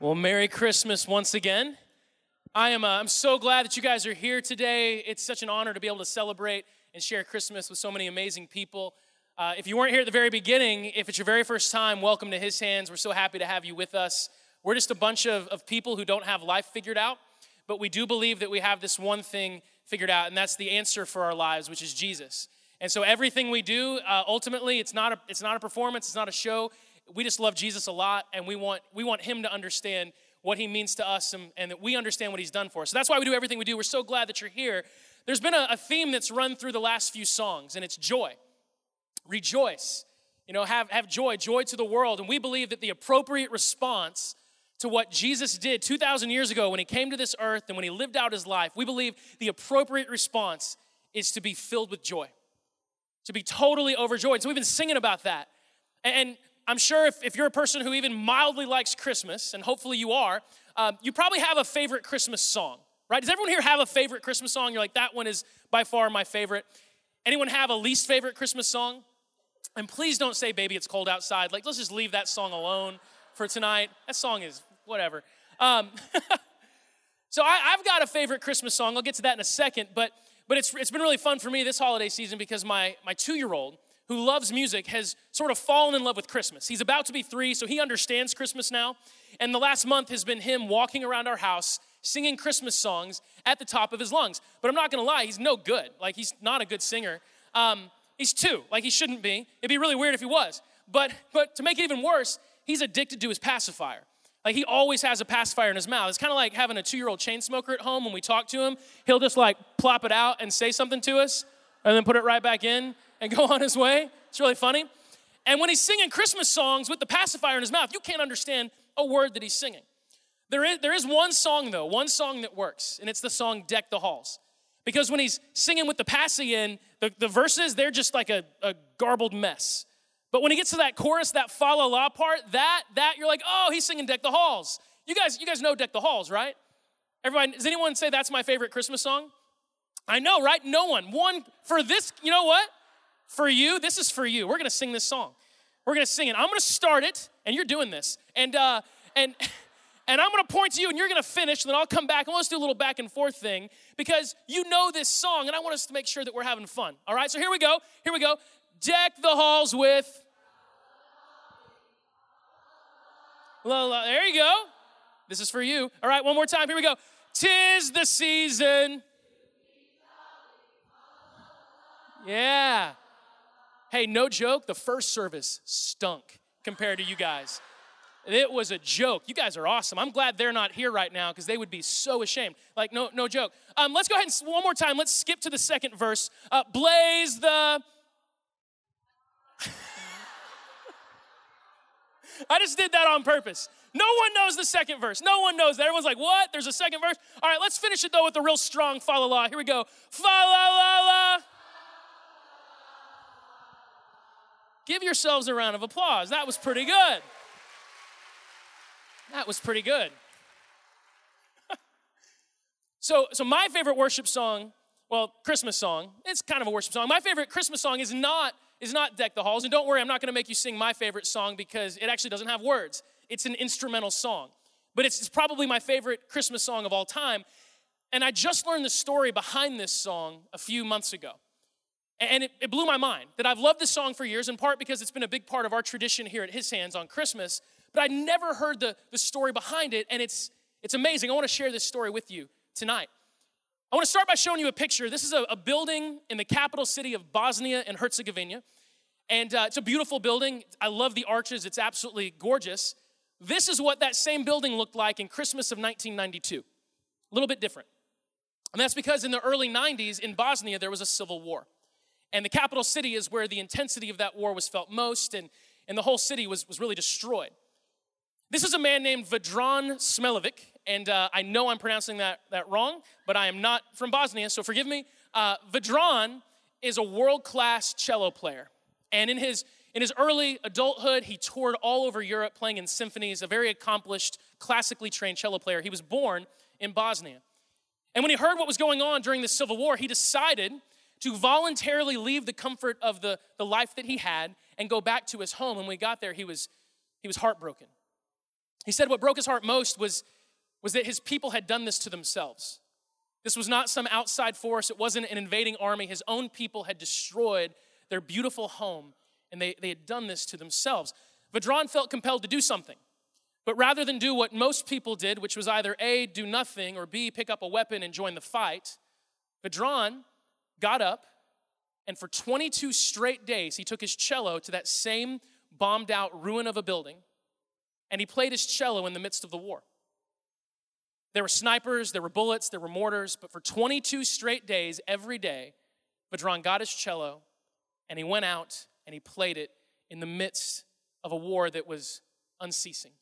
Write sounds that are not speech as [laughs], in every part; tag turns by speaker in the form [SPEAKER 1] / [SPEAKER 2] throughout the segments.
[SPEAKER 1] Well, Merry Christmas once again. I am uh, I'm so glad that you guys are here today. It's such an honor to be able to celebrate and share Christmas with so many amazing people. Uh, if you weren't here at the very beginning, if it's your very first time, welcome to His Hands. We're so happy to have you with us. We're just a bunch of, of people who don't have life figured out, but we do believe that we have this one thing figured out, and that's the answer for our lives, which is Jesus. And so everything we do, uh, ultimately, it's not, a, it's not a performance, it's not a show, we just love Jesus a lot and we want we want him to understand what he means to us and, and that we understand what he's done for us. So that's why we do everything we do. We're so glad that you're here. There's been a, a theme that's run through the last few songs, and it's joy. Rejoice. You know, have, have joy, joy to the world. And we believe that the appropriate response to what Jesus did 2,000 years ago when he came to this earth and when he lived out his life, we believe the appropriate response is to be filled with joy, to be totally overjoyed. So we've been singing about that. And I'm sure if, if you're a person who even mildly likes Christmas, and hopefully you are, um, you probably have a favorite Christmas song, right? Does everyone here have a favorite Christmas song? You're like, that one is by far my favorite. Anyone have a least favorite Christmas song? And please don't say, baby, it's cold outside. Like, let's just leave that song alone for tonight. That song is whatever. Um, [laughs] so I, have got a favorite Christmas song. I'll get to that in a second, but but it's, it's been really fun for me this holiday season because my, my two year old, who loves music has sort of fallen in love with Christmas. He's about to be three, so he understands Christmas now. And the last month has been him walking around our house singing Christmas songs at the top of his lungs. But I'm not gonna lie, he's no good. Like, he's not a good singer. Um, he's two, like, he shouldn't be. It'd be really weird if he was. But, but to make it even worse, he's addicted to his pacifier. Like he always has a pacifier in his mouth. It's kind of like having a two year old chain smoker at home. When we talk to him, he'll just like plop it out and say something to us and then put it right back in and go [laughs] on his way. It's really funny. And when he's singing Christmas songs with the pacifier in his mouth, you can't understand a word that he's singing. There is, there is one song, though, one song that works, and it's the song Deck the Halls. Because when he's singing with the passy in, the, the verses, they're just like a, a garbled mess. But when he gets to that chorus, that fa la la part, that, that, you're like, oh, he's singing Deck the Halls. You guys, you guys know Deck the Halls, right? Everybody, does anyone say that's my favorite Christmas song? I know, right? No one. One for this, you know what? For you, this is for you. We're gonna sing this song. We're gonna sing it. I'm gonna start it, and you're doing this. And uh, and [laughs] and I'm gonna point to you, and you're gonna finish, and then I'll come back and let's do a little back and forth thing because you know this song, and I want us to make sure that we're having fun. All right, so here we go. Here we go. Deck the halls with. La, la. There you go. This is for you. All right, one more time. Here we go. Tis the season Yeah. Hey, no joke, the first service stunk compared to you guys. It was a joke. You guys are awesome. I'm glad they're not here right now because they would be so ashamed. Like, no, no joke. Um, let's go ahead and one more time. Let's skip to the second verse. Uh, blaze the. [laughs] I just did that on purpose. No one knows the second verse. No one knows that. Everyone's like, what? There's a second verse? All right, let's finish it though with a real strong fa la la. Here we go. Fa la la la. Give yourselves a round of applause. That was pretty good. That was pretty good. [laughs] so, so my favorite worship song, well, Christmas song, it's kind of a worship song. My favorite Christmas song is not is not Deck the Halls. And don't worry, I'm not going to make you sing my favorite song because it actually doesn't have words. It's an instrumental song. But it's, it's probably my favorite Christmas song of all time. And I just learned the story behind this song a few months ago. And it, it, blew my mind that I've loved this song for years, in part because it's been a big part of our tradition here at His Hands on Christmas, but I'd never heard the, the story behind it, and it's, it's amazing. I want to share this story with you tonight. I want to start by showing you a picture. This is a, a building in the capital city of Bosnia and Herzegovina, and uh, it's a beautiful building. I love the arches, it's absolutely gorgeous. This is what that same building looked like in Christmas of 1992. A little bit different. And that's because in the early 90s in Bosnia, there was a civil war. And the capital city is where the intensity of that war was felt most, and, and the whole city was, was really destroyed. This is a man named Vedran Smilovic, and uh, I know I'm pronouncing that, that wrong, but I am not from Bosnia, so forgive me. Uh, Vedran is a world class cello player. And in his, in his early adulthood, he toured all over Europe playing in symphonies, a very accomplished, classically trained cello player. He was born in Bosnia. And when he heard what was going on during the Civil War, he decided to voluntarily leave the comfort of the, the life that he had and go back to his home. And when he got there, he was, he was heartbroken. He said what broke his heart most was, was that his people had done this to themselves. This was not some outside force, it wasn't an invading army. His own people had destroyed their beautiful home, and they, they had done this to themselves. Vedran felt compelled to do something. But rather than do what most people did, which was either A, do nothing, or B, pick up a weapon and join the fight, Vedran got up, and for 22 straight days, he took his cello to that same bombed out ruin of a building, and he played his cello in the midst of the war. There were snipers, there were bullets, there were mortars, but for 22 straight days, every day, Vedran got his cello and he went out and he played it in the midst of a war that was unceasing.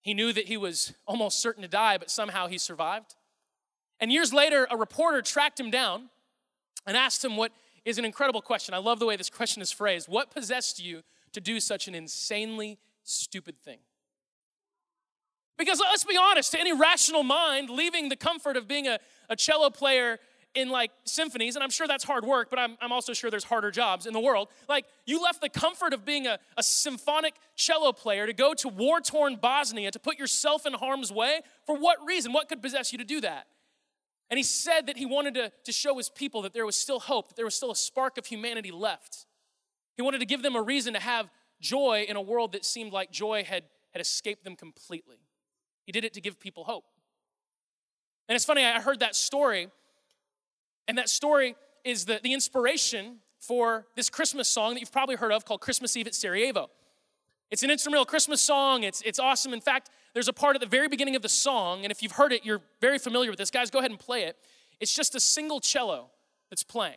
[SPEAKER 1] He knew that he was almost certain to die, but somehow he survived. And years later, a reporter tracked him down and asked him what is an incredible question. I love the way this question is phrased. What possessed you to do such an insanely stupid thing? Because let's be honest, to any rational mind, leaving the comfort of being a, a cello player in like symphonies, and I'm sure that's hard work, but I'm, I'm also sure there's harder jobs in the world. Like, you left the comfort of being a, a symphonic cello player to go to war torn Bosnia to put yourself in harm's way. For what reason? What could possess you to do that? And he said that he wanted to, to show his people that there was still hope, that there was still a spark of humanity left. He wanted to give them a reason to have joy in a world that seemed like joy had, had escaped them completely. He did it to give people hope. And it's funny, I heard that story and that story is the, the inspiration for this Christmas song that you've probably heard of called Christmas Eve at Sarajevo. It's an instrumental Christmas song. It's, it's awesome. In fact, there's a part at the very beginning of the song, and if you've heard it, you're very familiar with this. Guys, go ahead and play it. It's just a single cello that's playing.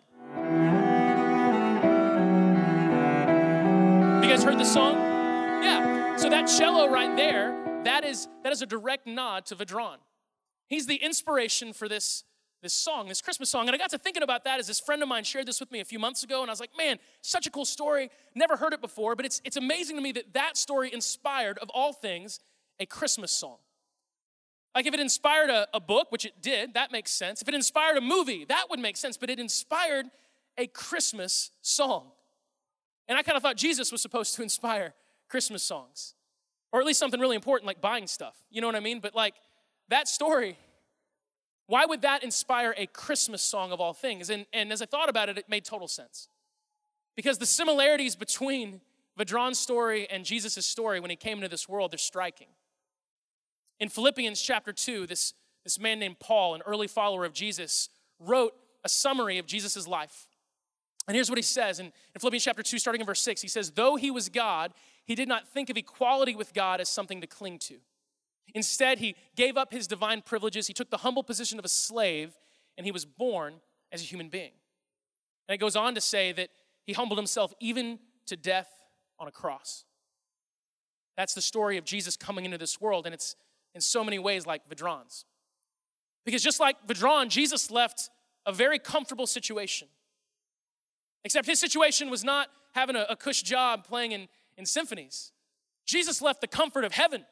[SPEAKER 1] Have you guys heard the song? Yeah. So that cello right there, that is, that is a direct nod to Vedran. He's the inspiration for this this song, this Christmas song. And I got to thinking about that as this friend of mine shared this with me a few months ago. And I was like, man, such a cool story. Never heard it before, but it's, it's amazing to me that that story inspired, of all things, a Christmas song. Like if it inspired a, a book, which it did, that makes sense. If it inspired a movie, that would make sense. But it inspired a Christmas song. And I kind of thought Jesus was supposed to [laughs] inspire Christmas songs, or at least something really important like buying stuff. You know what I mean? But like that story why would that inspire a Christmas song of all things? And, and as I thought about it, it made total sense. Because the similarities between Vedran's story and Jesus' story when he came into this world, they're striking. In Philippians chapter 2, this, this man named Paul, an early follower of Jesus, wrote a summary of Jesus' life. And here's what he says in, in Philippians chapter 2, starting in verse 6. He says, Though he was God, he did not think of equality with God as something to cling to. Instead, he gave up his divine privileges, he took the humble position of a slave, and he was born as a human being. And it goes on to say that he humbled himself even to death on a cross. That's the story of Jesus coming into this world, and it's in so many ways like Vedran's. Because just like Vedran, Jesus left a very comfortable situation. Except his situation was not having a, a cush job playing in, in symphonies. Jesus left the comfort of heaven.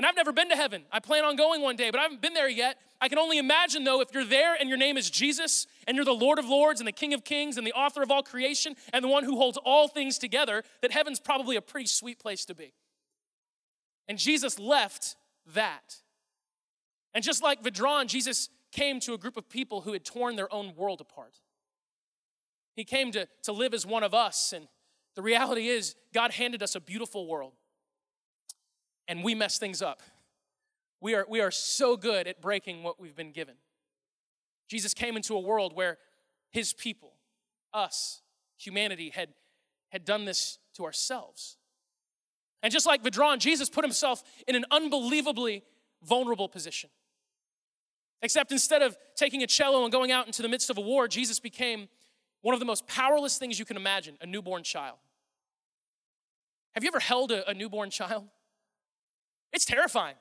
[SPEAKER 1] And I've never been to heaven. I plan on going one day, but I haven't been there yet. I can only imagine, though, if you're there and your name is Jesus and you're the Lord of Lords and the King of Kings and the author of all creation and the one who holds all things together, that heaven's probably a pretty sweet place to be. And Jesus left that. And just like Vedran, Jesus came to a group of people who had torn their own world apart. He came to, to live as one of us. And the reality is, God handed us a beautiful world and we mess things up. We are, we are so good at breaking what we've been given. Jesus came into a world where his people, us, humanity, had, had done this to ourselves. And just like Vedran, Jesus put himself in an unbelievably vulnerable position. Except instead of taking a cello and going out into the midst of a war, Jesus became one of the most powerless things you can imagine a newborn child. Have you ever held a, a newborn child? It's terrifying.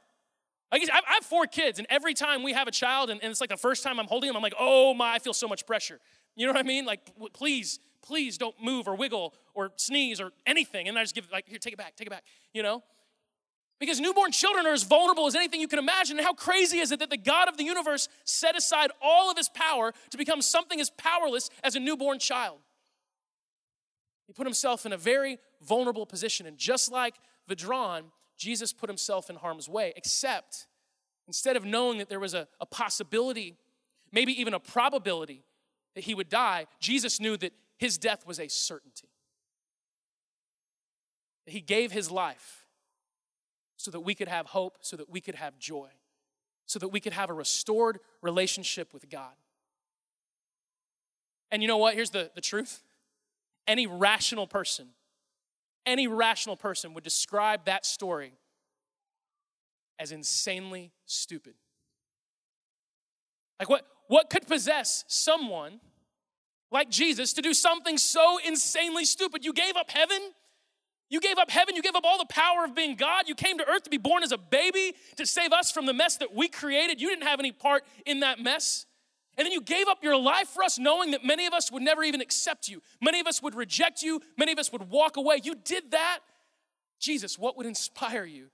[SPEAKER 1] I have four kids, and every time we have a child, and, it's like the first time I'm holding them, I'm like, oh my, I feel so much pressure. You know what I mean? Like, please, please don't move or wiggle or sneeze or anything. And I just give like, here, take it back, take it back. You know? Because newborn children are as vulnerable as anything you can imagine. And how crazy is it that the God of the universe set aside all of his power to become something as powerless as a newborn child? He put himself in a very vulnerable position. And just like Vedran, Jesus put himself in harm's way, except instead of knowing that there was a, a possibility, maybe even a probability that he would die, Jesus knew that his death was a certainty. He gave his life so that we could have hope, so that we could have joy, so that we could have a restored relationship with God. And you know what? Here's the, the truth any rational person, any rational person would describe that story as insanely stupid. Like, what, what could possess someone like Jesus to do something so insanely stupid? You gave up heaven. You gave up heaven. You gave up all the power of being God. You came to earth to be born as a baby to save us from the mess that we created. You didn't have any part in that mess. And then you gave up your life for us, knowing that many of us would never even accept you. Many of us would reject you. Many of us would walk away. You did that. Jesus, what would inspire you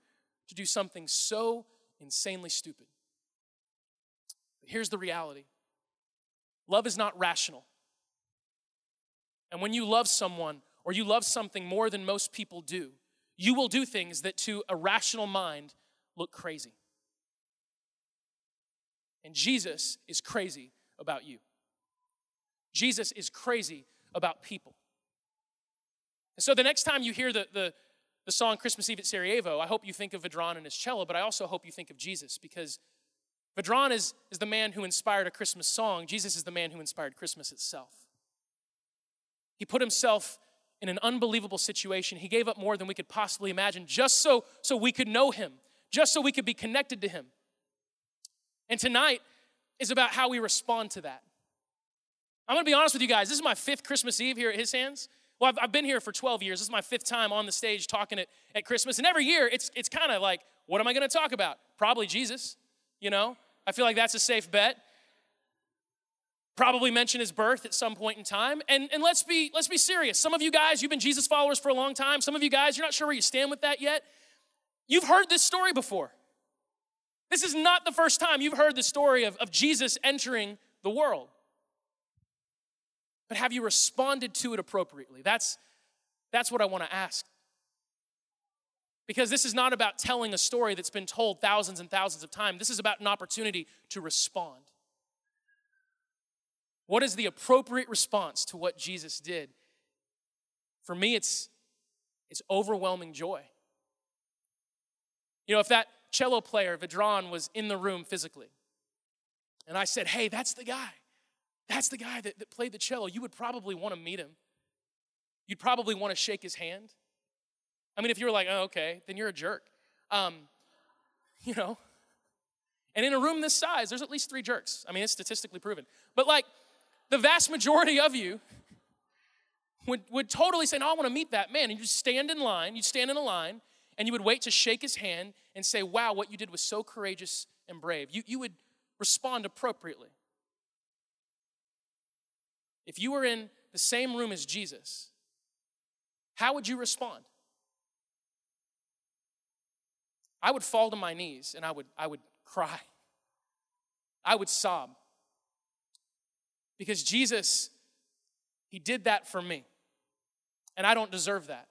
[SPEAKER 1] to do something so insanely stupid? But here's the reality love is not rational. And when you love someone or you love something more than most people do, you will do things that to a rational mind look crazy. And Jesus is crazy about you. Jesus is crazy about people. And so the next time you hear the, the, the song Christmas Eve at Sarajevo, I hope you think of Vedran and his cello, but I also hope you think of Jesus because Vedran is, is the man who inspired a Christmas song. Jesus is the man who inspired Christmas itself. He put himself in an unbelievable situation. He gave up more than we could possibly imagine just so, so we could know him, just so we could be connected to him. And tonight, is about how we respond to that. I'm gonna be honest with you guys. This is my fifth Christmas Eve here at His Hands. Well, I've, I've been here for 12 years. This is my fifth time on the stage talking at, at Christmas. And every year, it's, it's kind of like, what am I gonna talk about? Probably Jesus, you know? I feel like that's a safe bet. Probably mention his birth at some point in time. And, and let's, be, let's be serious. Some of you guys, you've been Jesus followers for a long time. Some of you guys, you're not sure where you stand with that yet. You've heard this story before. This is not the first time you've heard the story of, of Jesus entering the world. But have you responded to it appropriately? That's, that's what I want to ask. Because this is not about telling a story that's been told thousands and thousands of times. This is about an opportunity to respond. What is the appropriate response to what Jesus did? For me, it's, it's overwhelming joy. You know, if that cello player, Vedran, was in the room physically. And I said, Hey, that's the guy. That's the guy that, that played the cello. You would probably want to meet him. You'd probably want to shake his hand. I mean, if you were like, oh, okay, then you're a jerk. Um, you know. And in a room this size, there's at least three jerks. I mean, it's statistically proven. But like, the vast majority of you would, would totally say, no, I want to meet that man. And you stand in line, you stand in a line, and you would wait to shake his hand and say, Wow, what you did was so courageous and brave. You, you would respond appropriately. If you were in the same room as Jesus, how would you respond? I would fall to my knees and I would, I would cry. I would sob. Because Jesus, He did that for me. And I don't deserve that.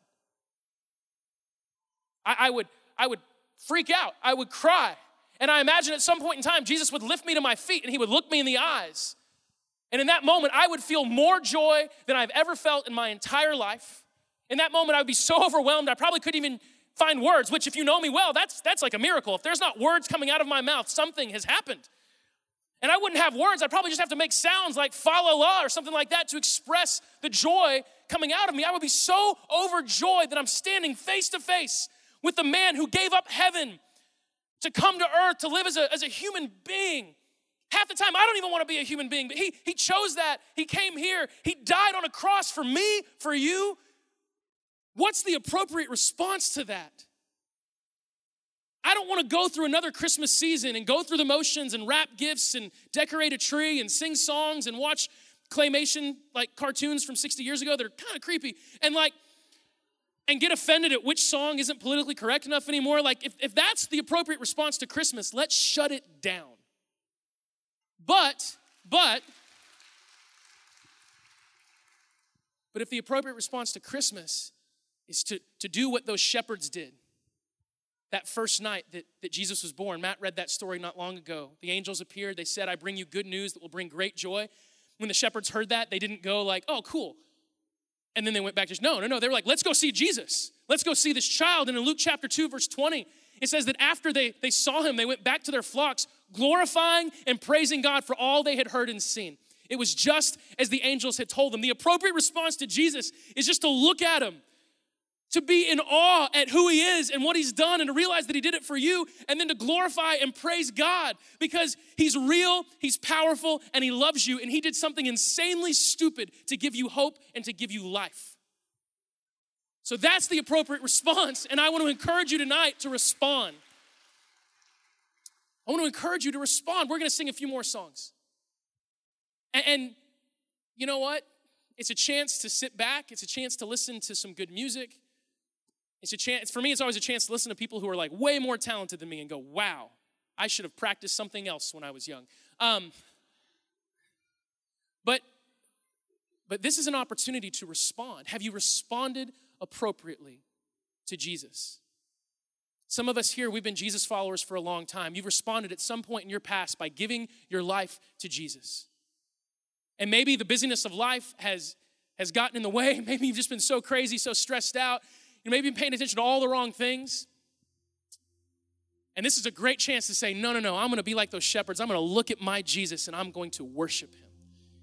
[SPEAKER 1] I, I, would, I would freak out. I would cry. And I imagine at some point in time, Jesus would lift me to my feet and he would look me in the eyes. And in that moment, I would feel more joy than I've ever felt in my entire life. In that moment, I would be so overwhelmed, I probably couldn't even find words, which, if you know me well, that's, that's like a miracle. If there's not words coming out of my mouth, something has happened. And I wouldn't have words, I'd probably just have to make sounds like fa la la or something like that to express the joy coming out of me. I would be so overjoyed that I'm standing face to face with the man who gave up heaven to come to earth to live as a, as a human being. Half the time, I don't even want to be a human being, but he, he chose that. He came here. He died on a cross for me, for you. What's the appropriate response to that? I don't want to go through another Christmas season and go through the motions and wrap gifts and decorate a tree and sing songs and watch claymation like cartoons from 60 years ago that are kind of creepy. And like, and get offended at which song isn't politically correct enough anymore. Like, if, if that's the appropriate response to Christmas, let's shut it down. But, but, but if the appropriate response to Christmas is to, to do what those shepherds did, that first night that, that Jesus was born, Matt read that story not long ago. The angels appeared. They said, I bring you good news that will bring great joy. When the shepherds heard that, they didn't go like, oh, cool. And then they went back to, no, no, no. They were like, let's go see Jesus. Let's go see this child. And in Luke chapter 2, verse 20, it says that after they, they saw him, they went back to their flocks, glorifying and praising God for all they had heard and seen. It was just as the angels had told them. The appropriate response to Jesus is just to look at him, to be in awe at who he is and what he's done, and to realize that he did it for you, and then to glorify and praise God because he's real, he's powerful, and he loves you, and he did something insanely stupid to give you hope and to give you life. So that's the appropriate response, and I want to encourage you tonight to respond. I want to encourage you to respond. We're going to sing a few more songs. And, and, you know what? It's a chance to sit back, it's a chance to listen to some good music. It's a chance, for me, it's always a chance to listen to people who are like way more talented than me and go, wow, I should have practiced something else when I was young. Um, but but this is an opportunity to respond. Have you responded appropriately to Jesus? Some of us here, we've been Jesus followers for a long time. You've responded at some point in your past by giving your life to Jesus. And maybe the busyness of life has, has gotten in the way. [laughs] Maybe you've just been so crazy, so stressed out. You maybe been paying attention to all the wrong things. And this is a great chance to say, no, no, no, I'm going to be like those shepherds. I'm going to look at my Jesus and I'm going to worship him.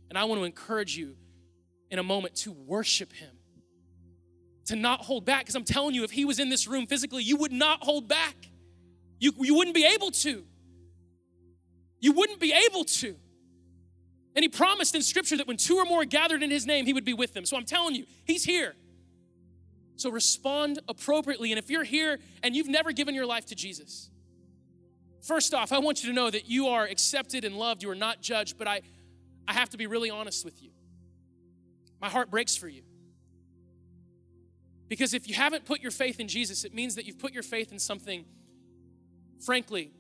[SPEAKER 1] And I want to encourage you in a moment to worship him, to not hold back. Because I'm telling you, if he was in this room physically, you would not hold back. You, you wouldn't be able to. You wouldn't be able to. And he promised in scripture that when two or more gathered in his name, he would be with them. So I'm telling you, he's here. So respond appropriately. And if you're here and you've never given your life to Jesus, first off, I want you to know that you are accepted and loved. You are not judged, but I, I have to be really honest with you. My heart breaks for you. Because if you haven't put your faith in Jesus, it means that you've put your faith in something, frankly,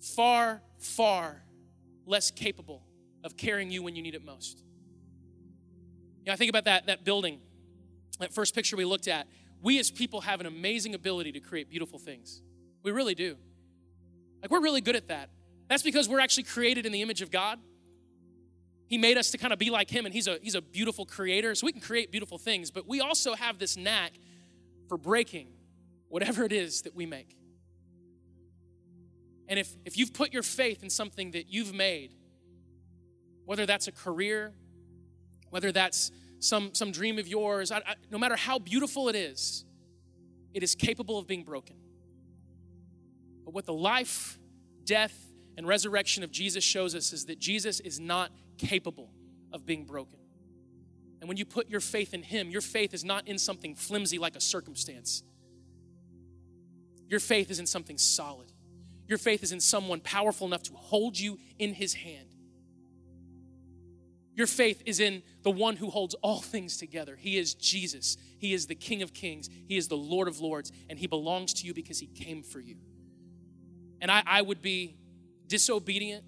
[SPEAKER 1] far, far less capable of carrying you when you need it most. You know, I think about that, that building, that first picture we looked at. We as people have an amazing ability to create beautiful things. We really do. Like, we're really good at that. That's because we're actually created in the image of God. He made us to kind of be like Him, and He's a, he's a beautiful creator, so we can create beautiful things. But we also have this knack for breaking whatever it is that we make. And if, if you've put your faith in something that you've made, whether that's a career, whether that's some, some dream of yours, I, I, no matter how beautiful it is, it is capable of being broken. But what the life, death, and resurrection of Jesus shows us is that Jesus is not capable of being broken. And when you put your faith in Him, your faith is not in something flimsy like a circumstance. Your faith is in something solid. Your faith is in someone powerful enough to hold you in His hand your faith is in the one who holds all things together. He is Jesus. He is the King of Kings. He is the Lord of Lords, and He belongs to you because He came for you. And I, I would be disobedient,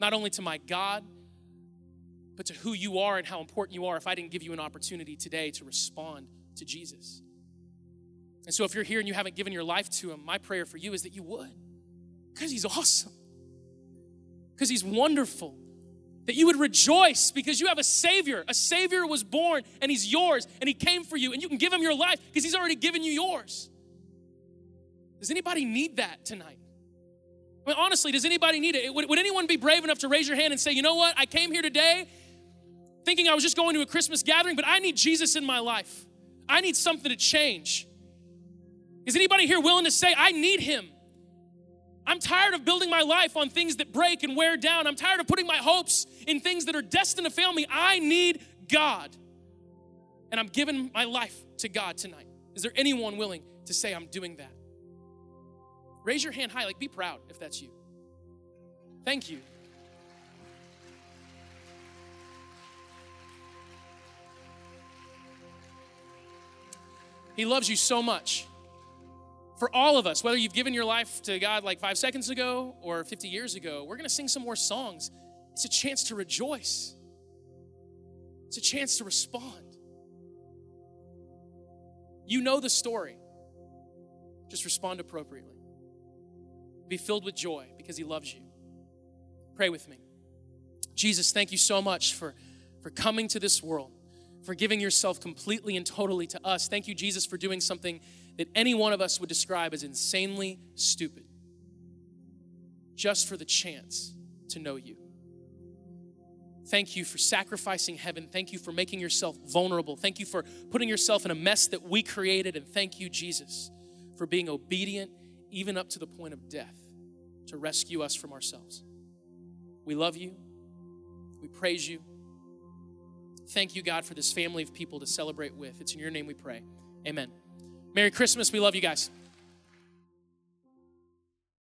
[SPEAKER 1] not only to my God, but to who you are and how important you are if I didn't give you an opportunity today to respond to Jesus. And so if you're here and you haven't given your life to Him, my prayer for you is that you would, because He's awesome, because He's wonderful that you would rejoice because you have a Savior. A Savior was born and He's yours and He came for you and you can give Him your life because He's already given you yours. Does anybody need that tonight? I mean, honestly, does anybody need it? Would, would anyone be brave enough to raise your hand and say, you know what? I came here today thinking I was just going to a Christmas gathering, but I need Jesus in my life. I need something to change. Is anybody here willing to say, I need Him? I'm tired of building my life on things that break and wear down. I'm tired of putting my hopes in things that are destined to fail me. I need God. And I'm giving my life to God tonight. Is there anyone willing to say, I'm doing that? Raise your hand high, like be proud if that's you. Thank you. He loves you so much for all of us, whether you've given your life to God like five seconds ago or 50 years ago, we're going to sing some more songs. It's a chance to rejoice, it's a chance to respond. You know the story. just respond appropriately. Be filled with joy because He loves you. Pray with me. Jesus, thank you so much for, for coming to this world, for giving yourself completely and totally to us. Thank you, Jesus, for doing something that any one of us would describe as insanely stupid, just for the chance to know you. Thank you for sacrificing heaven. Thank you for making yourself vulnerable. Thank you for putting yourself in a mess that we created. And thank you, Jesus, for being obedient even up to the point of death to rescue us from ourselves. We love you. We praise you. Thank you, God, for this family of people to celebrate with. It's in your name we pray. Amen. Merry Christmas. We love you guys.